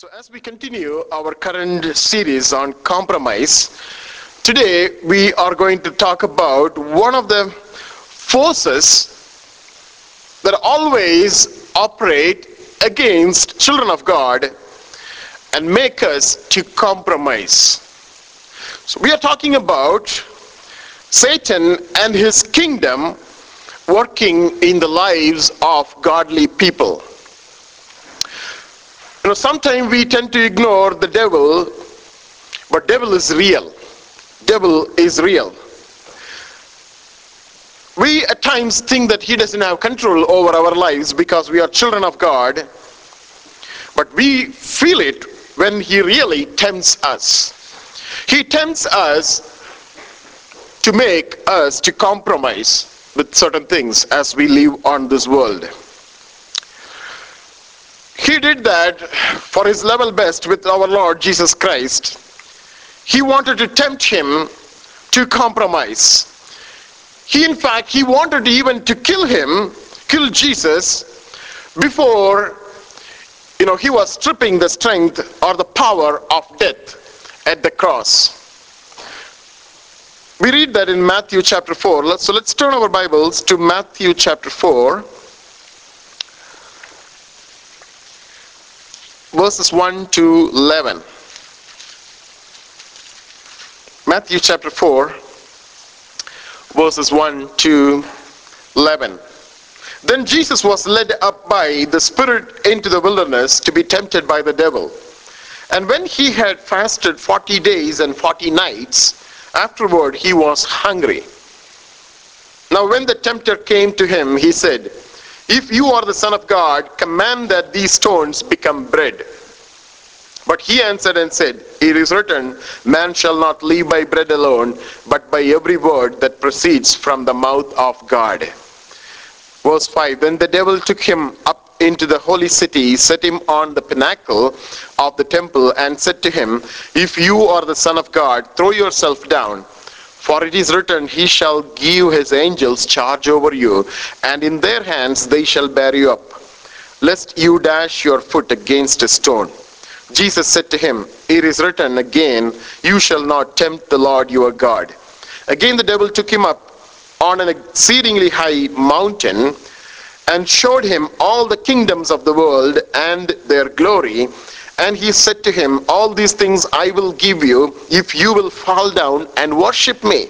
So, as we continue our current series on compromise, today we are going to talk about one of the forces that always operate against children of God and make us to compromise. So, we are talking about Satan and his kingdom working in the lives of godly people. You know, sometimes we tend to ignore the devil, but devil is real. Devil is real. We at times think that he doesn't have control over our lives because we are children of God, but we feel it when he really tempts us. He tempts us to make us to compromise with certain things as we live on this world. He did that for his level best with our Lord Jesus Christ. He wanted to tempt him to compromise. He, in fact, he wanted even to kill him, kill Jesus, before you know he was stripping the strength or the power of death at the cross. We read that in Matthew chapter 4. So let's turn our Bibles to Matthew chapter 4. Verses 1 to 11. Matthew chapter 4, verses 1 to 11. Then Jesus was led up by the Spirit into the wilderness to be tempted by the devil. And when he had fasted 40 days and 40 nights, afterward he was hungry. Now, when the tempter came to him, he said, If you are the Son of God, command that these stones become bread. But he answered and said, It is written, Man shall not live by bread alone, but by every word that proceeds from the mouth of God. Verse 5 Then the devil took him up into the holy city, set him on the pinnacle of the temple, and said to him, If you are the Son of God, throw yourself down. For it is written, He shall give His angels charge over you, and in their hands they shall bear you up, lest you dash your foot against a stone. Jesus said to him, It is written again, You shall not tempt the Lord your God. Again the devil took him up on an exceedingly high mountain and showed him all the kingdoms of the world and their glory. And he said to him, All these things I will give you if you will fall down and worship me.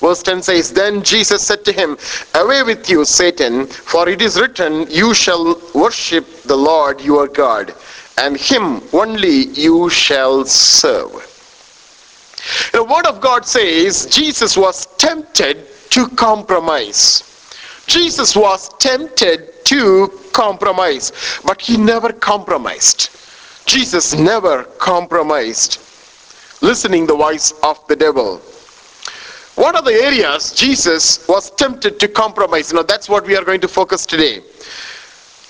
Verse 10 says, Then Jesus said to him, Away with you, Satan, for it is written, You shall worship the Lord your God, and him only you shall serve. The word of God says Jesus was tempted to compromise. Jesus was tempted to compromise, but he never compromised. Jesus never compromised, listening the voice of the devil. What are the areas Jesus was tempted to compromise? Now that's what we are going to focus today.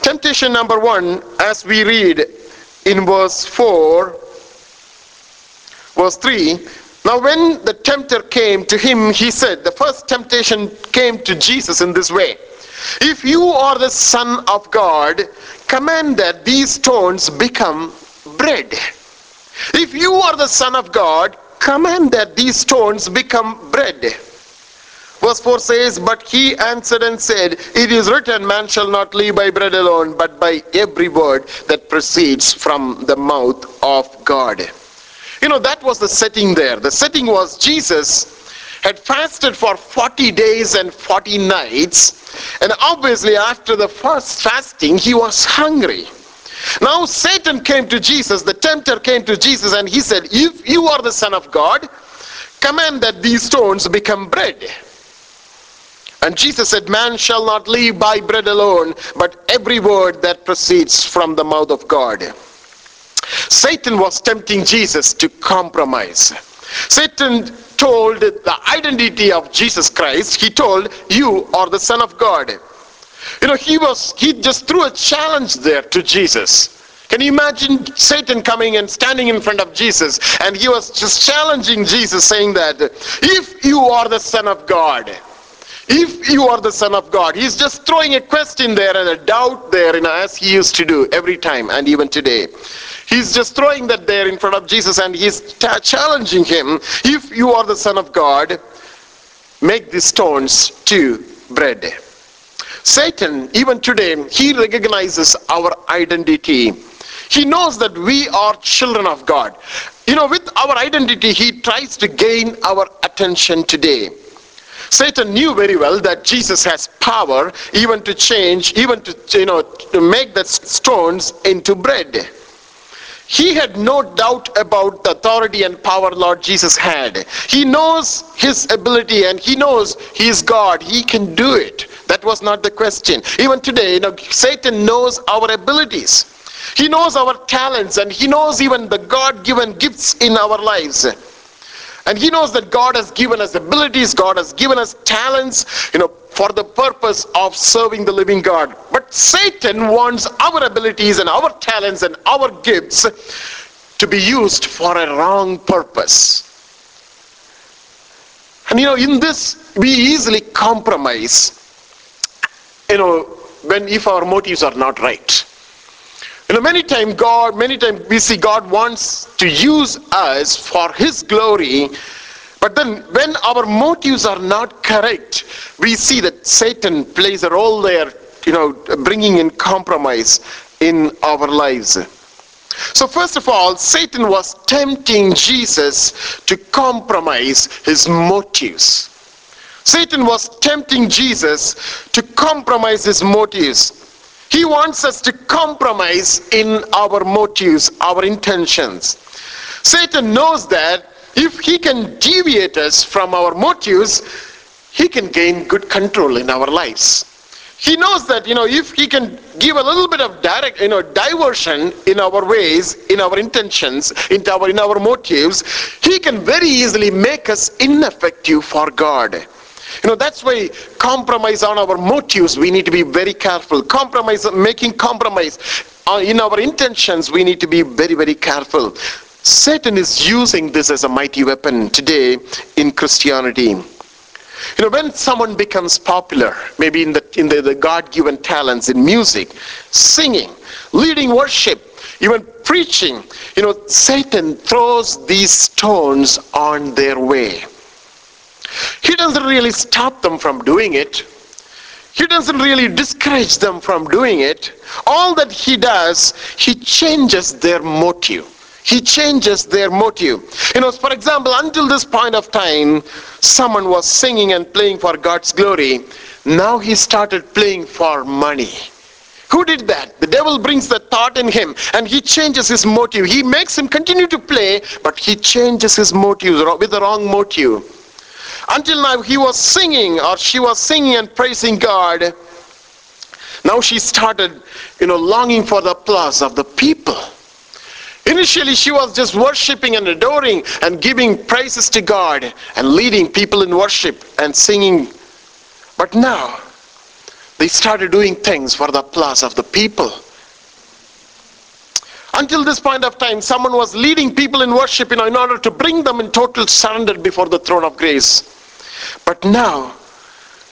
Temptation number one, as we read in verse 4, verse 3, now when the tempter came to him, he said, the first temptation came to Jesus in this way. If you are the Son of God, command that these stones become bread. If you are the Son of God, command that these stones become bread. Verse 4 says, But he answered and said, It is written, Man shall not live by bread alone, but by every word that proceeds from the mouth of God. You know, that was the setting there. The setting was Jesus had fasted for 40 days and 40 nights, and obviously, after the first fasting, he was hungry. Now, Satan came to Jesus, the tempter came to Jesus, and he said, If you are the Son of God, command that these stones become bread. And Jesus said, Man shall not live by bread alone, but every word that proceeds from the mouth of God. Satan was tempting Jesus to compromise. Satan told the identity of Jesus Christ, he told, You are the Son of God. You know, he was, he just threw a challenge there to Jesus. Can you imagine Satan coming and standing in front of Jesus and he was just challenging Jesus saying that if you are the son of God, if you are the son of God, he's just throwing a question there and a doubt there, you know, as he used to do every time and even today. He's just throwing that there in front of Jesus and he's challenging him. If you are the Son of God, make these stones to bread. Satan, even today, he recognizes our identity. He knows that we are children of God. You know, with our identity, he tries to gain our attention today. Satan knew very well that Jesus has power even to change, even to, you know, to make the stones into bread. He had no doubt about the authority and power Lord Jesus had. He knows his ability and he knows he is God. He can do it. That was not the question. Even today, you know, Satan knows our abilities. He knows our talents and he knows even the God-given gifts in our lives. And he knows that God has given us abilities, God has given us talents, you know, for the purpose of serving the living God. But Satan wants our abilities and our talents and our gifts to be used for a wrong purpose. And you know, in this, we easily compromise, you know, when if our motives are not right. You know, many times God, many times we see God wants to use us for His glory, but then when our motives are not correct, we see that Satan plays a role there, you know, bringing in compromise in our lives. So first of all, Satan was tempting Jesus to compromise his motives. Satan was tempting Jesus to compromise his motives. He wants us to compromise in our motives, our intentions. Satan knows that if he can deviate us from our motives, he can gain good control in our lives. He knows that, you know, if he can give a little bit of direct, you know, diversion in our ways, in our intentions, in our, in our motives, he can very easily make us ineffective for God. You know, that's why compromise on our motives, we need to be very careful. Compromise, making compromise uh, in our intentions, we need to be very, very careful. Satan is using this as a mighty weapon today in Christianity. You know, when someone becomes popular, maybe in the in the, the God-given talents in music, singing, leading worship, even preaching, you know, Satan throws these stones on their way. He doesn't really stop them from doing it. He doesn't really discourage them from doing it. All that he does, he changes their motive. He changes their motive. You know, for example, until this point of time, someone was singing and playing for God's glory. Now he started playing for money. Who did that? The devil brings the thought in him and he changes his motive. He makes him continue to play, but he changes his motive with the wrong motive. Until now, he was singing or she was singing and praising God. Now she started, you know, longing for the applause of the people. Initially, she was just worshiping and adoring and giving praises to God and leading people in worship and singing. But now, they started doing things for the applause of the people. Until this point of time, someone was leading people in worship in order to bring them in total surrender before the throne of grace. But now,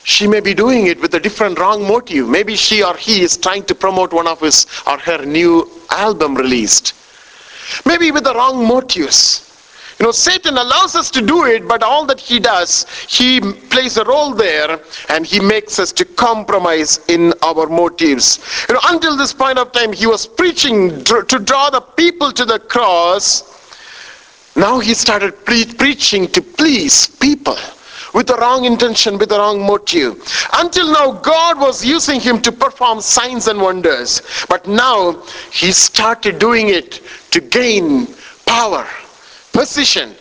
she may be doing it with a different wrong motive. Maybe she or he is trying to promote one of his or her new album released. Maybe with the wrong motives. You know, Satan allows us to do it, but all that he does, he plays a role there and he makes us to compromise in our motives. You know, until this point of time, he was preaching to draw the people to the cross. Now he started pre- preaching to please people with the wrong intention, with the wrong motive. Until now, God was using him to perform signs and wonders. But now, he started doing it to gain power, position,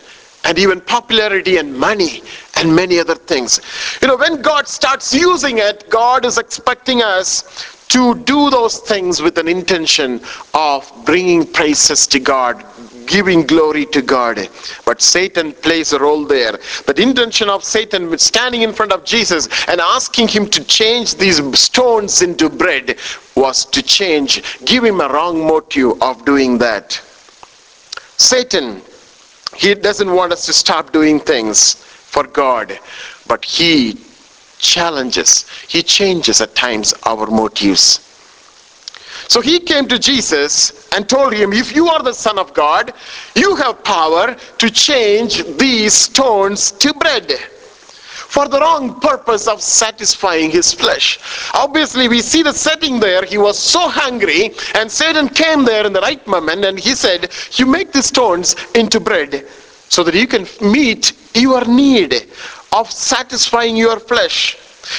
and even popularity and money and many other things. You know, when God starts using it, God is expecting us to do those things with an intention of bringing praises to God, giving glory to God. But Satan plays a role there. The intention of Satan standing in front of Jesus and asking him to change these stones into bread was to change, give him a wrong motive of doing that. Satan, he doesn't want us to stop doing things for God, but he challenges, he changes at times our motives. So he came to Jesus and told him, If you are the Son of God, you have power to change these stones to bread for the wrong purpose of satisfying his flesh. Obviously, we see the setting there. He was so hungry, and Satan came there in the right moment and he said, You make the stones into bread so that you can meet your need of satisfying your flesh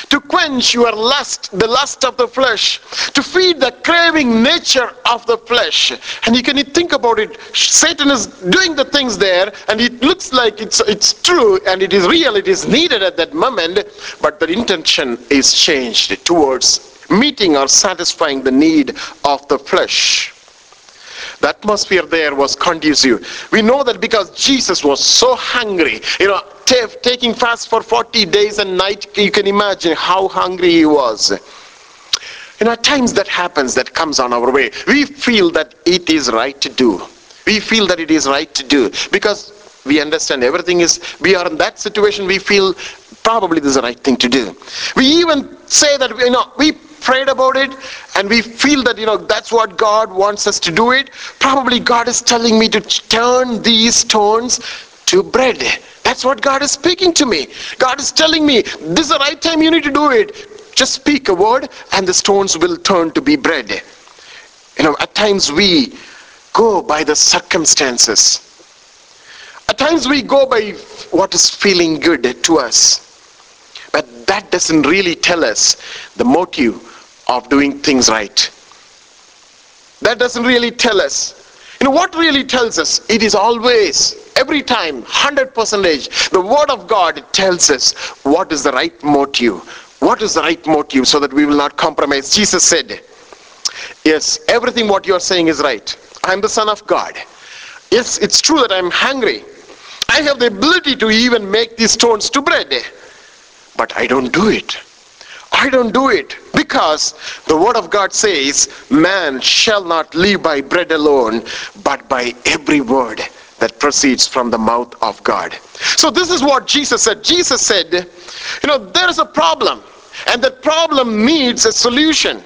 to quench your lust, the lust of the flesh, to feed the craving nature of the flesh. And you can think about it, Satan is doing the things there, and it looks like it's, it's true and it is real, it is needed at that moment, but the intention is changed towards meeting or satisfying the need of the flesh. The atmosphere there was conducive. We know that because Jesus was so hungry, you know, taking fast for 40 days and night, you can imagine how hungry he was. And at times that happens, that comes on our way. We feel that it is right to do. We feel that it is right to do because we understand everything is, we are in that situation, we feel probably this is the right thing to do. We even say that, you know, we prayed about it and we feel that, you know, that's what God wants us to do it. Probably God is telling me to turn these stones to bread. That's what God is speaking to me. God is telling me, this is the right time you need to do it. Just speak a word and the stones will turn to be bread. You know, at times we go by the circumstances. At times we go by what is feeling good to us. But that doesn't really tell us the motive of doing things right. That doesn't really tell us. Know, what really tells us? It is always every time 100 percentage the word of god tells us what is the right motive. What is the right motive so that we will not compromise? Jesus said yes everything what you are saying is right. I am the son of god. Yes it's true that i am hungry. I have the ability to even make these stones to bread but i don't do it i don't do it because the word of god says man shall not live by bread alone but by every word that proceeds from the mouth of God. So this is what Jesus said. Jesus said, you know, there is a problem and that problem needs a solution.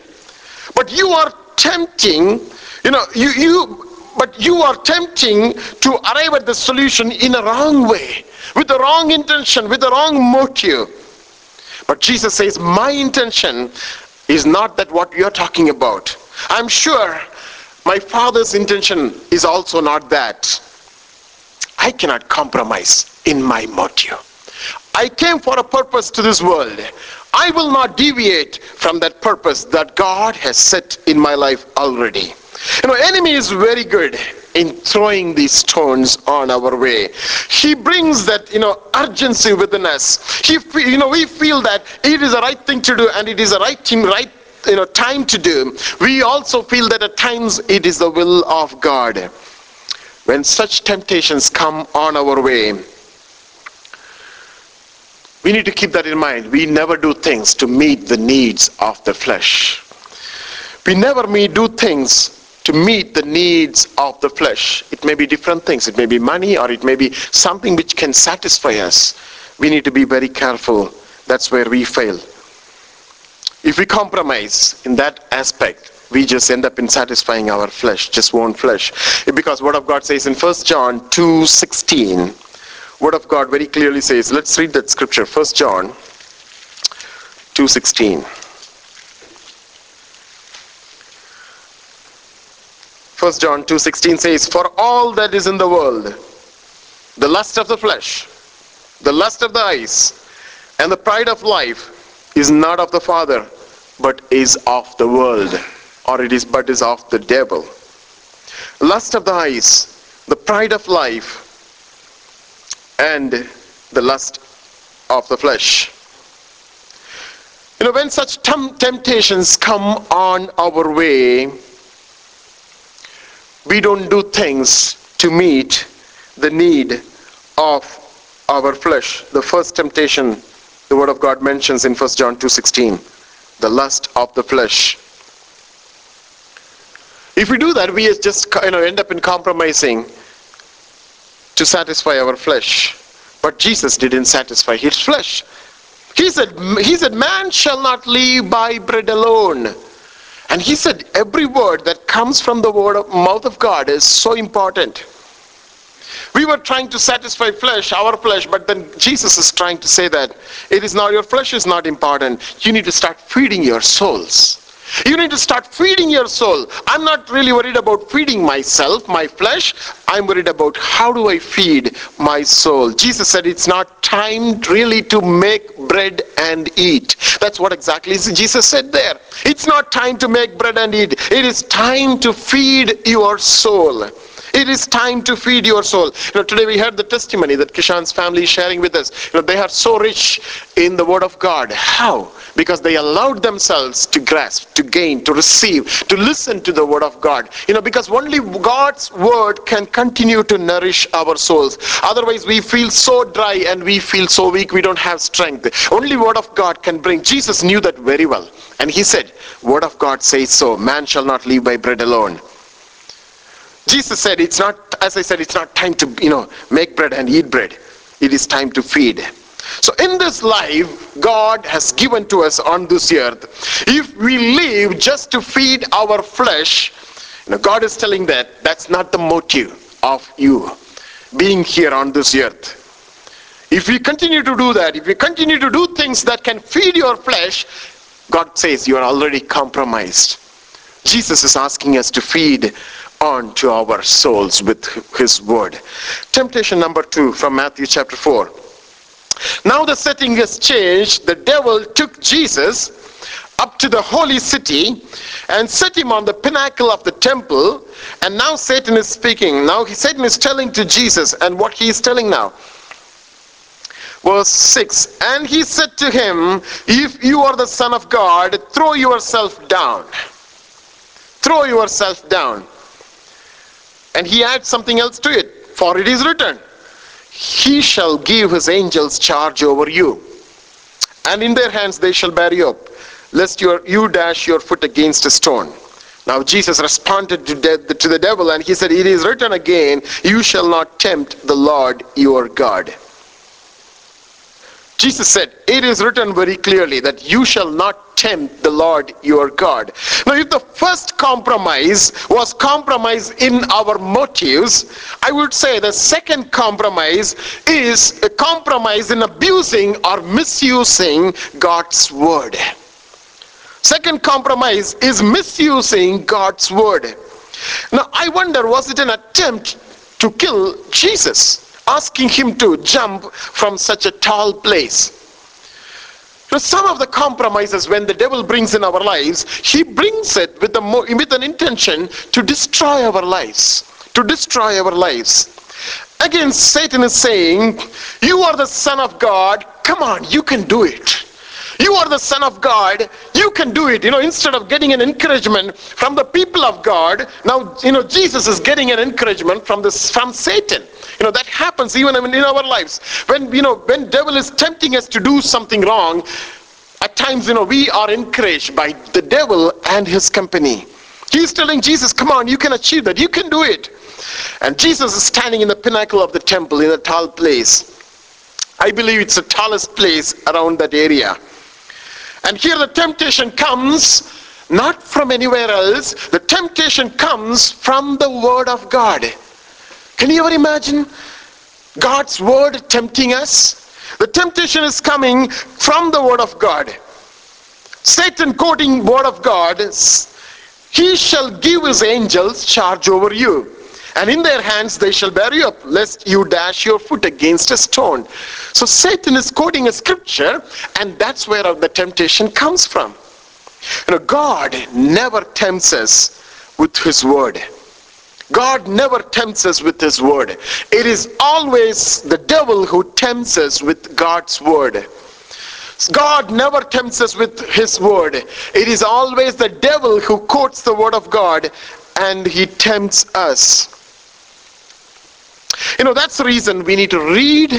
But you are tempting, you know, you, you but you are tempting to arrive at the solution in a wrong way, with the wrong intention, with the wrong motive. But Jesus says, my intention is not that what you're talking about. I'm sure my father's intention is also not that. I cannot compromise in my motive. I came for a purpose to this world. I will not deviate from that purpose that God has set in my life already. You know, enemy is very good in throwing these stones on our way. He brings that, you know, urgency within us. He, you know, we feel that it is the right thing to do and it is the right thing, right you know, time to do. We also feel that at times it is the will of God. When such temptations come on our way, we need to keep that in mind. We never do things to meet the needs of the flesh. We never do things to meet the needs of the flesh. It may be different things. It may be money or it may be something which can satisfy us. We need to be very careful. That's where we fail. If we compromise in that aspect, we just end up in satisfying our flesh, just one flesh. Because Word of God says in 1 John 2.16, Word of God very clearly says, let's read that scripture, 1 John 2.16. 1 John 2.16 says, For all that is in the world, the lust of the flesh, the lust of the eyes, and the pride of life is not of the Father, but is of the world or it is but is of the devil. Lust of the eyes, the pride of life, and the lust of the flesh. You know, when such temptations come on our way, we don't do things to meet the need of our flesh. The first temptation the word of God mentions in 1 John 2:16, the lust of the flesh. If we do that, we just you know, end up in compromising to satisfy our flesh. But Jesus didn't satisfy his flesh. He said, he said, man shall not live by bread alone. And he said, every word that comes from the word of, mouth of God is so important. We were trying to satisfy flesh, our flesh, but then Jesus is trying to say that it is not your flesh is not important. You need to start feeding your souls. You need to start feeding your soul. I'm not really worried about feeding myself, my flesh. I'm worried about how do I feed my soul. Jesus said it's not time really to make bread and eat. That's what exactly Jesus said there. It's not time to make bread and eat. It is time to feed your soul. It is time to feed your soul. You know, today we heard the testimony that Kishan's family is sharing with us. You know, they are so rich in the Word of God. How? Because they allowed themselves to grasp, to gain, to receive, to listen to the Word of God. You know, because only God's Word can continue to nourish our souls. Otherwise, we feel so dry and we feel so weak, we don't have strength. Only Word of God can bring. Jesus knew that very well. And he said, Word of God says so, man shall not live by bread alone Jesus said, it's not, as I said, it's not time to, you know, make bread and eat bread. It is time to feed. So in this life, God has given to us on this earth. If we live just to feed our flesh, you know, God is telling that that's not the motive of you being here on this earth. If we continue to do that, if we continue to do things that can feed your flesh, God says you are already compromised. Jesus is asking us to feed on to our souls with his word. Temptation number two from Matthew chapter 4. Now the setting has changed. The devil took Jesus up to the holy city and set him on the pinnacle of the temple. And now Satan is speaking. Now he Satan is telling to Jesus, and what he is telling now. Verse 6 And he said to him, If you are the Son of God, throw yourself down. Throw yourself down. And he adds something else to it. For it is written, He shall give his angels charge over you. And in their hands they shall bear you up, lest your, you dash your foot against a stone. Now Jesus responded to, de- to the devil and he said, It is written again, You shall not tempt the Lord your God. Jesus said, It is written very clearly that you shall not tempt the Lord your God. Now, if the first compromise was compromise in our motives, I would say the second compromise is a compromise in abusing or misusing God's word. Second compromise is misusing God's word. Now, I wonder, was it an attempt to kill Jesus? Asking him to jump from such a tall place. So some of the compromises when the devil brings in our lives, he brings it with, the, with an intention to destroy our lives. To destroy our lives. Again, Satan is saying, You are the Son of God. Come on, you can do it. You are the Son of God. You can do it. You know, instead of getting an encouragement from the people of God, now, you know, Jesus is getting an encouragement from this from Satan. You know, that happens even in our lives. When, you know, when devil is tempting us to do something wrong, at times, you know, we are encouraged by the devil and his company. He's telling Jesus, come on, you can achieve that. You can do it. And Jesus is standing in the pinnacle of the temple in a tall place. I believe it's the tallest place around that area. And here the temptation comes not from anywhere else. The temptation comes from the Word of God. Can you ever imagine God's Word tempting us? The temptation is coming from the Word of God. Satan quoting Word of God, He shall give His angels charge over you and in their hands they shall bear you up, lest you dash your foot against a stone. So Satan is quoting a scripture, and that's where the temptation comes from. You know, God never tempts us with his word. God never tempts us with his word. It is always the devil who tempts us with God's word. God never tempts us with his word. It is always the devil who quotes the word of God and he tempts us. You know, that's the reason we need to read,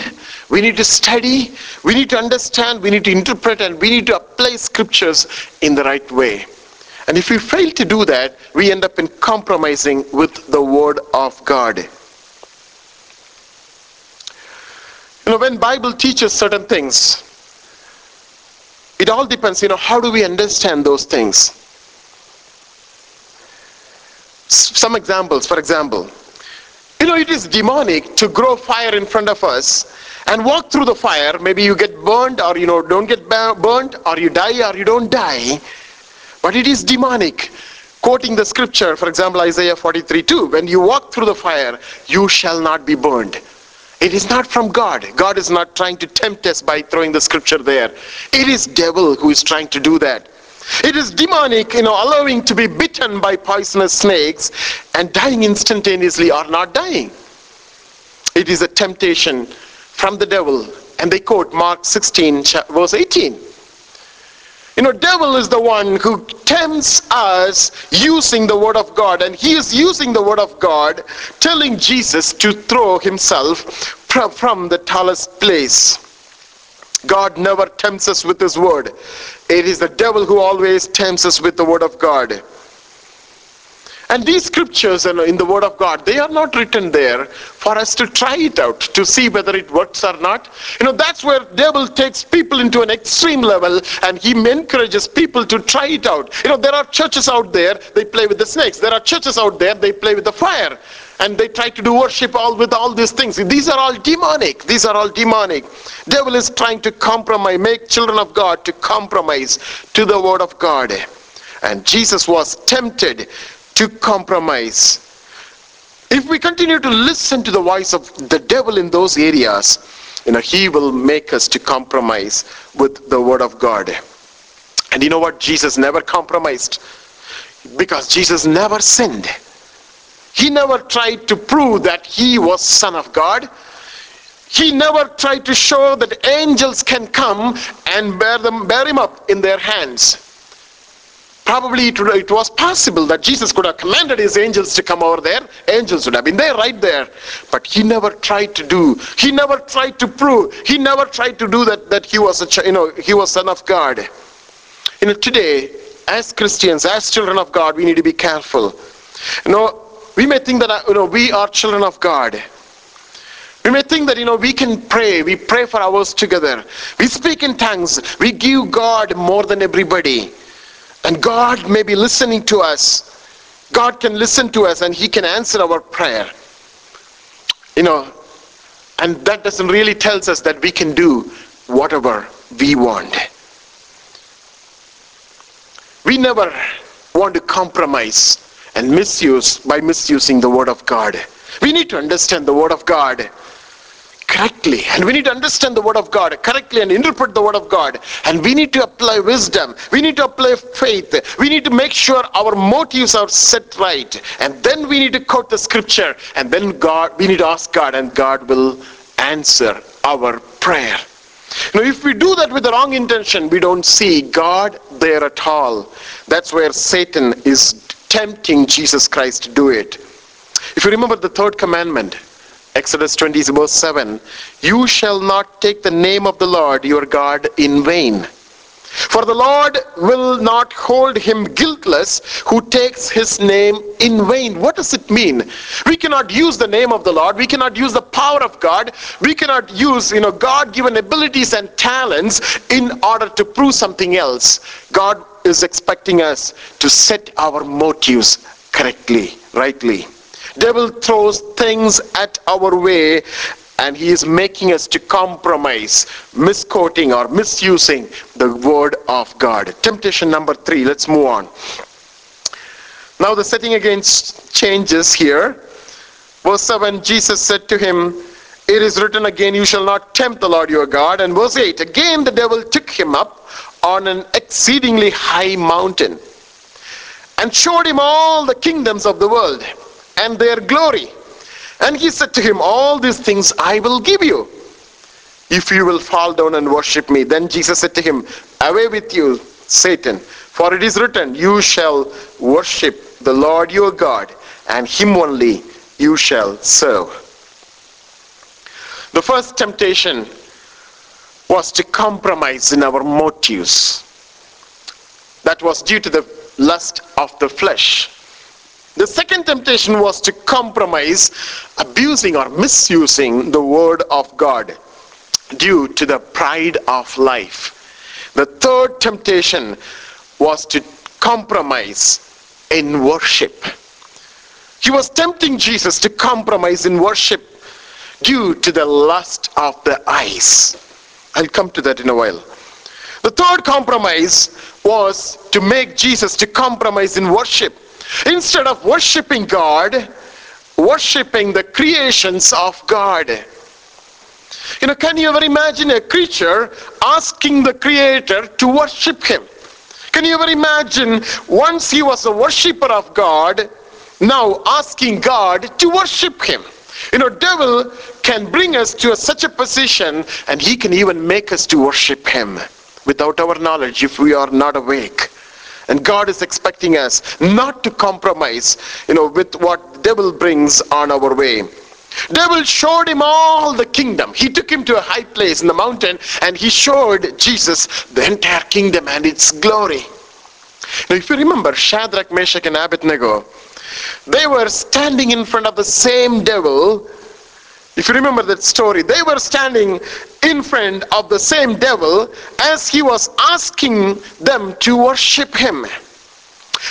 we need to study, we need to understand, we need to interpret, and we need to apply scriptures in the right way. And if we fail to do that, we end up in compromising with the word of God. You know, when Bible teaches certain things, it all depends, you know, how do we understand those things? some examples, for example, you know, it is demonic to grow fire in front of us and walk through the fire. Maybe you get burned or, you know, don't get burnt or you die or you don't die. But it is demonic. Quoting the scripture, for example, Isaiah 43 2, when you walk through the fire, you shall not be burned. It is not from God. God is not trying to tempt us by throwing the scripture there. It is devil who is trying to do that. It is demonic, you know, allowing to be bitten by poisonous snakes and dying instantaneously or not dying. It is a temptation from the devil. And they quote Mark 16, verse 18. You know, devil is the one who tempts us using the word of God. And he is using the word of God, telling Jesus to throw himself from the tallest place. God never tempts us with his word. It is the devil who always tempts us with the word of God. And these scriptures in the Word of God, they are not written there for us to try it out, to see whether it works or not. You know, that's where devil takes people into an extreme level and he encourages people to try it out. You know, there are churches out there, they play with the snakes. There are churches out there, they play with the fire. And they try to do worship all with all these things. These are all demonic. These are all demonic. Devil is trying to compromise, make children of God to compromise to the word of God. And Jesus was tempted to compromise. If we continue to listen to the voice of the devil in those areas, you know, he will make us to compromise with the word of God. And you know what? Jesus never compromised because Jesus never sinned. He never tried to prove that he was son of God. He never tried to show that angels can come and bear them bear him up in their hands. Probably it, it, was possible that Jesus could have commanded his angels to come over there. Angels would have been there, right there. But he never tried to do. He never tried to prove. He never tried to do that. That he was a, you know, he was son of God. You know, today, as Christians, as children of God, we need to be careful. You know, we may think that uh, you know we are children of God. We may think that you know we can pray. We pray for hours together. We speak in tongues. We give God more than everybody. And God may be listening to us. God can listen to us and He can answer our prayer. You know, and that doesn't really tells us that we can do whatever we want. We never want to compromise and misuse by misusing the word of God. We need to understand the word of God correctly. And we need to understand the Word of God correctly and interpret the Word of God. And we need to apply wisdom. We need to apply faith. We need to make sure our motives are set right. And then we need to quote the scripture. And then God, we need to ask God, and God will answer our prayer. Now, if we do that with the wrong intention, we don't see God there at all. That's where Satan is tempting Jesus Christ to do it. If you remember the third commandment, Exodus 20 verse 7, You shall not take the name of the Lord your God in vain. For the Lord will not hold him guiltless who takes his name in vain. What does it mean? We cannot use the name of the Lord. We cannot use the power of God. We cannot use, you know, God-given abilities and talents in order to prove something else. God is expecting us to set our motives correctly, rightly devil throws things at our way and he is making us to compromise misquoting or misusing the word of god. Temptation number three let's move on. Now the setting against changes here. Verse 7 jesus said to him it is written again you shall not tempt the lord your god. And verse 8 again the devil took him up on an exceedingly high mountain and showed him all the kingdoms of the world and their glory. And he said to him, All these things I will give you if you will fall down and worship me. Then Jesus said to him, Away with you, Satan, for it is written, You shall worship the Lord your God, and him only you shall serve. The first temptation was to compromise in our motives. That was due to the lust of the flesh. The second temptation was to compromise, abusing or misusing the word of God due to the pride of life. The third temptation was to compromise in worship. He was tempting Jesus to compromise in worship due to the lust of the eyes. I'll come to that in a while. The third compromise was to make Jesus to compromise in worship. Instead of worshiping God, worshiping the creations of God. You know, can you ever imagine a creature asking the creator to worship him? Can you ever imagine once he was a worshiper of God, now asking God to worship him? You know, devil can bring us to a, such a position and he can even make us to worship him without our knowledge if we are not awake. And God is expecting us not to compromise, you know, with what devil brings on our way. Devil showed him all the kingdom. He took him to a high place in the mountain and he showed Jesus the entire kingdom and its glory. Now, if you remember Shadrach, Meshach, and Abednego, they were standing in front of the same devil. If you remember that story, they were standing in front of the same devil as he was asking them to worship him.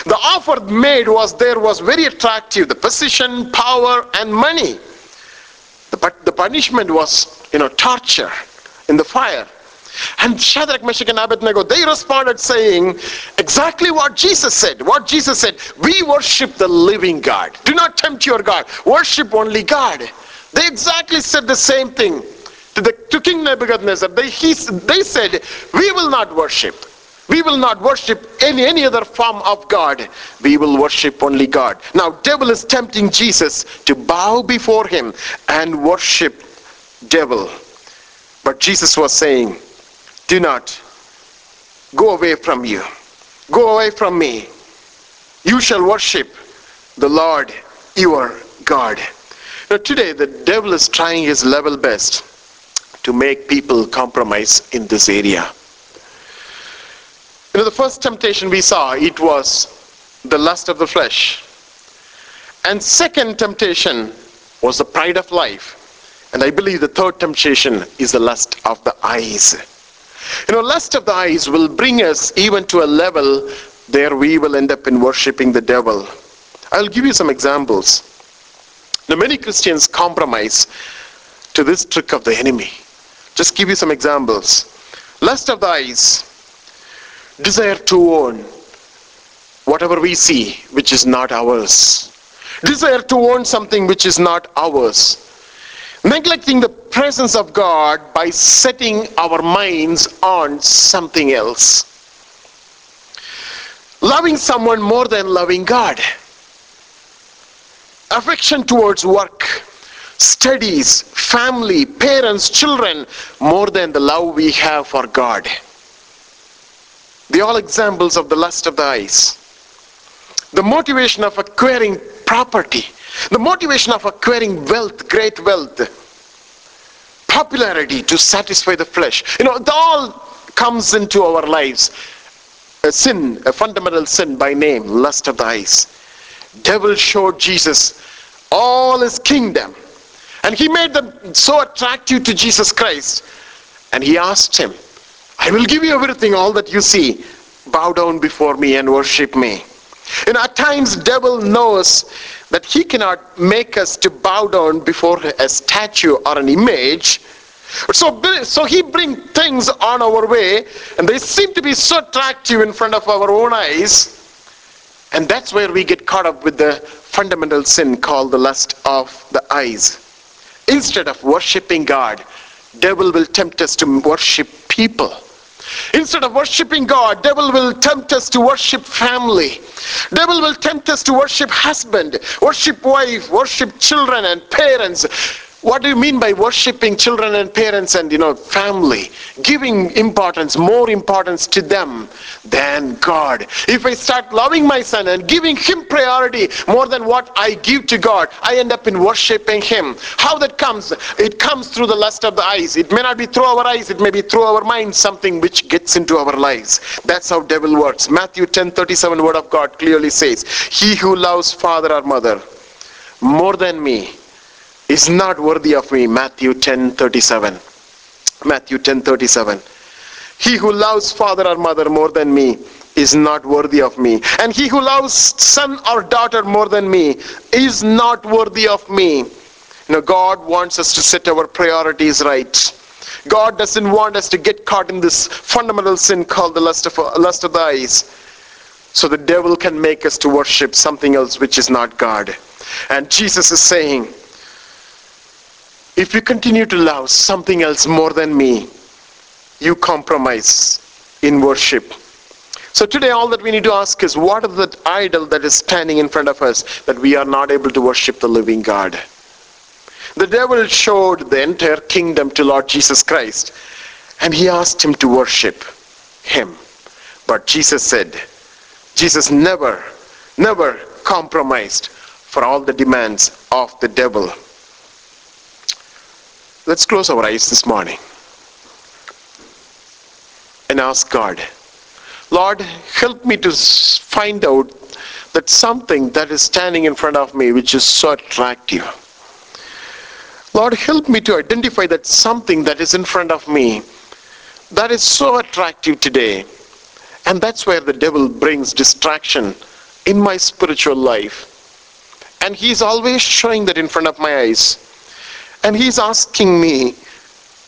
The offer made was there was very attractive the position, power, and money. But the punishment was, you know, torture in the fire. And Shadrach, Meshach, and Abednego, they responded saying exactly what Jesus said. What Jesus said, we worship the living God. Do not tempt your God. Worship only God. They exactly said the same thing to, the, to King Nebuchadnezzar. They, he, they said, we will not worship. We will not worship any, any other form of God. We will worship only God. Now, devil is tempting Jesus to bow before him and worship devil. But Jesus was saying, do not go away from you. Go away from me. You shall worship the Lord your God. Now today the devil is trying his level best to make people compromise in this area. You know, the first temptation we saw, it was the lust of the flesh. And second temptation was the pride of life. And I believe the third temptation is the lust of the eyes. You know, lust of the eyes will bring us even to a level there we will end up in worshiping the devil. I'll give you some examples. Now, many Christians compromise to this trick of the enemy. Just give you some examples. Lust of the eyes, desire to own whatever we see which is not ours. Desire to own something which is not ours. Neglecting the presence of God by setting our minds on something else. Loving someone more than loving God. Affection towards work, studies, family, parents, children, more than the love we have for God. They all examples of the lust of the eyes. The motivation of acquiring property, the motivation of acquiring wealth, great wealth, popularity to satisfy the flesh. You know, it all comes into our lives. A sin, a fundamental sin by name, lust of the eyes. Devil showed Jesus all his kingdom. And he made them so attractive to Jesus Christ. And he asked him, I will give you everything, all that you see. Bow down before me and worship me. And at times devil knows that he cannot make us to bow down before a statue or an image. So, so he bring things on our way and they seem to be so attractive in front of our own eyes. And that's where we get caught up with the fundamental sin called the lust of the eyes. Instead of worshiping God, devil will tempt us to worship people. Instead of worshiping God, devil will tempt us to worship family. Devil will tempt us to worship husband, worship wife, worship children and parents. What do you mean by worshiping children and parents and you know family? Giving importance, more importance to them than God. If I start loving my son and giving him priority more than what I give to God, I end up in worshiping him. How that comes? It comes through the lust of the eyes. It may not be through our eyes, it may be through our mind, something which gets into our lives. That's how devil works. Matthew 10 37 word of God clearly says, He who loves father or mother more than me is not worthy of me. Matthew 10 37. Matthew 10 37. He who loves father or mother more than me is not worthy of me. And he who loves son or daughter more than me is not worthy of me. You know, God wants us to set our priorities right. God doesn't want us to get caught in this fundamental sin called the lust of, lust of the eyes. So the devil can make us to worship something else which is not God. And Jesus is saying, if you continue to love something else more than me, you compromise in worship. So today all that we need to ask is what is that idol that is standing in front of us that we are not able to worship the living God? The devil showed the entire kingdom to Lord Jesus Christ and he asked him to worship him. But Jesus said, Jesus never, never compromised for all the demands of the devil. Let's close our eyes this morning and ask God, Lord, help me to find out that something that is standing in front of me which is so attractive. Lord, help me to identify that something that is in front of me that is so attractive today. And that's where the devil brings distraction in my spiritual life. And he's always showing that in front of my eyes. And he's asking me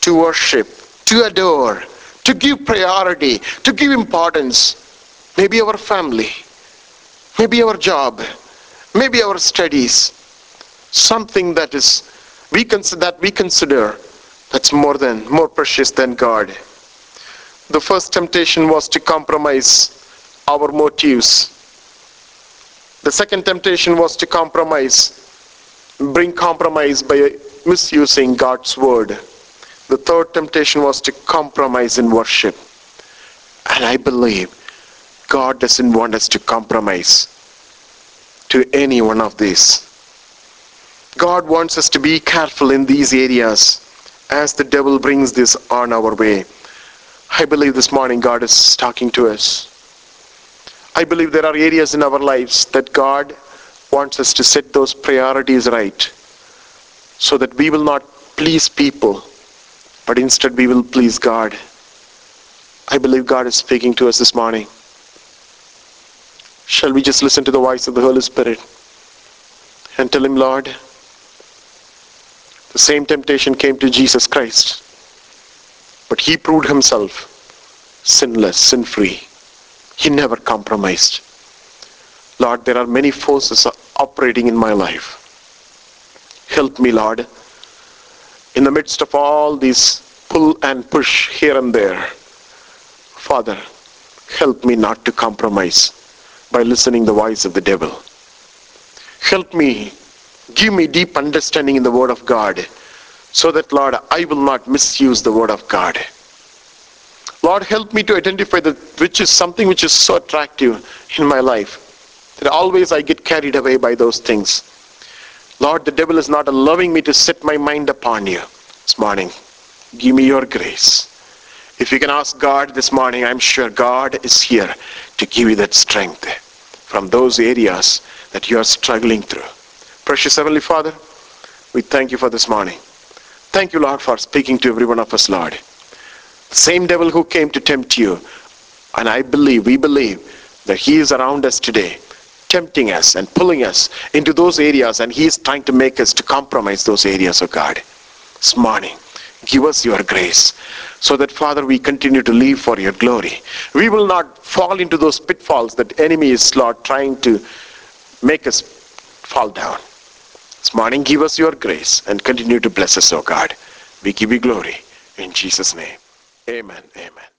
to worship, to adore, to give priority, to give importance. Maybe our family, maybe our job, maybe our studies. Something that is we consider that we consider that's more than more precious than God. The first temptation was to compromise our motives. The second temptation was to compromise, bring compromise by misusing God's word. The third temptation was to compromise in worship. And I believe God doesn't want us to compromise to any one of these. God wants us to be careful in these areas as the devil brings this on our way. I believe this morning God is talking to us. I believe there are areas in our lives that God wants us to set those priorities right so that we will not please people but instead we will please God. I believe God is speaking to us this morning. Shall we just listen to the voice of the Holy Spirit and tell him, Lord, the same temptation came to Jesus Christ, but he proved himself sinless, sin-free. He never compromised. Lord, there are many forces operating in my life. Help me, Lord, in the midst of all these pull and push here and there, Father, help me not to compromise by listening the voice of the devil. Help me, give me deep understanding in the Word of God, so that, Lord, I will not misuse the Word of God. Lord, help me to identify that which is something which is so attractive in my life, that always I get carried away by those things. Lord, the devil is not allowing me to set my mind upon you this morning. Give me your grace. If you can ask God this morning, I'm sure God is here to give you that strength from those areas that you are struggling through. Precious Heavenly Father, we thank you for this morning. Thank you, Lord, for speaking to every one of us, Lord. The same devil who came to tempt you, and I believe, we believe, that he is around us today tempting us and pulling us into those areas and he is trying to make us to compromise those areas of God. This morning, give us your grace so that Father we continue to live for your glory. We will not fall into those pitfalls that enemy is Lord trying to make us fall down. This morning give us your grace and continue to bless us, O God. We give you glory in Jesus' name. Amen. Amen.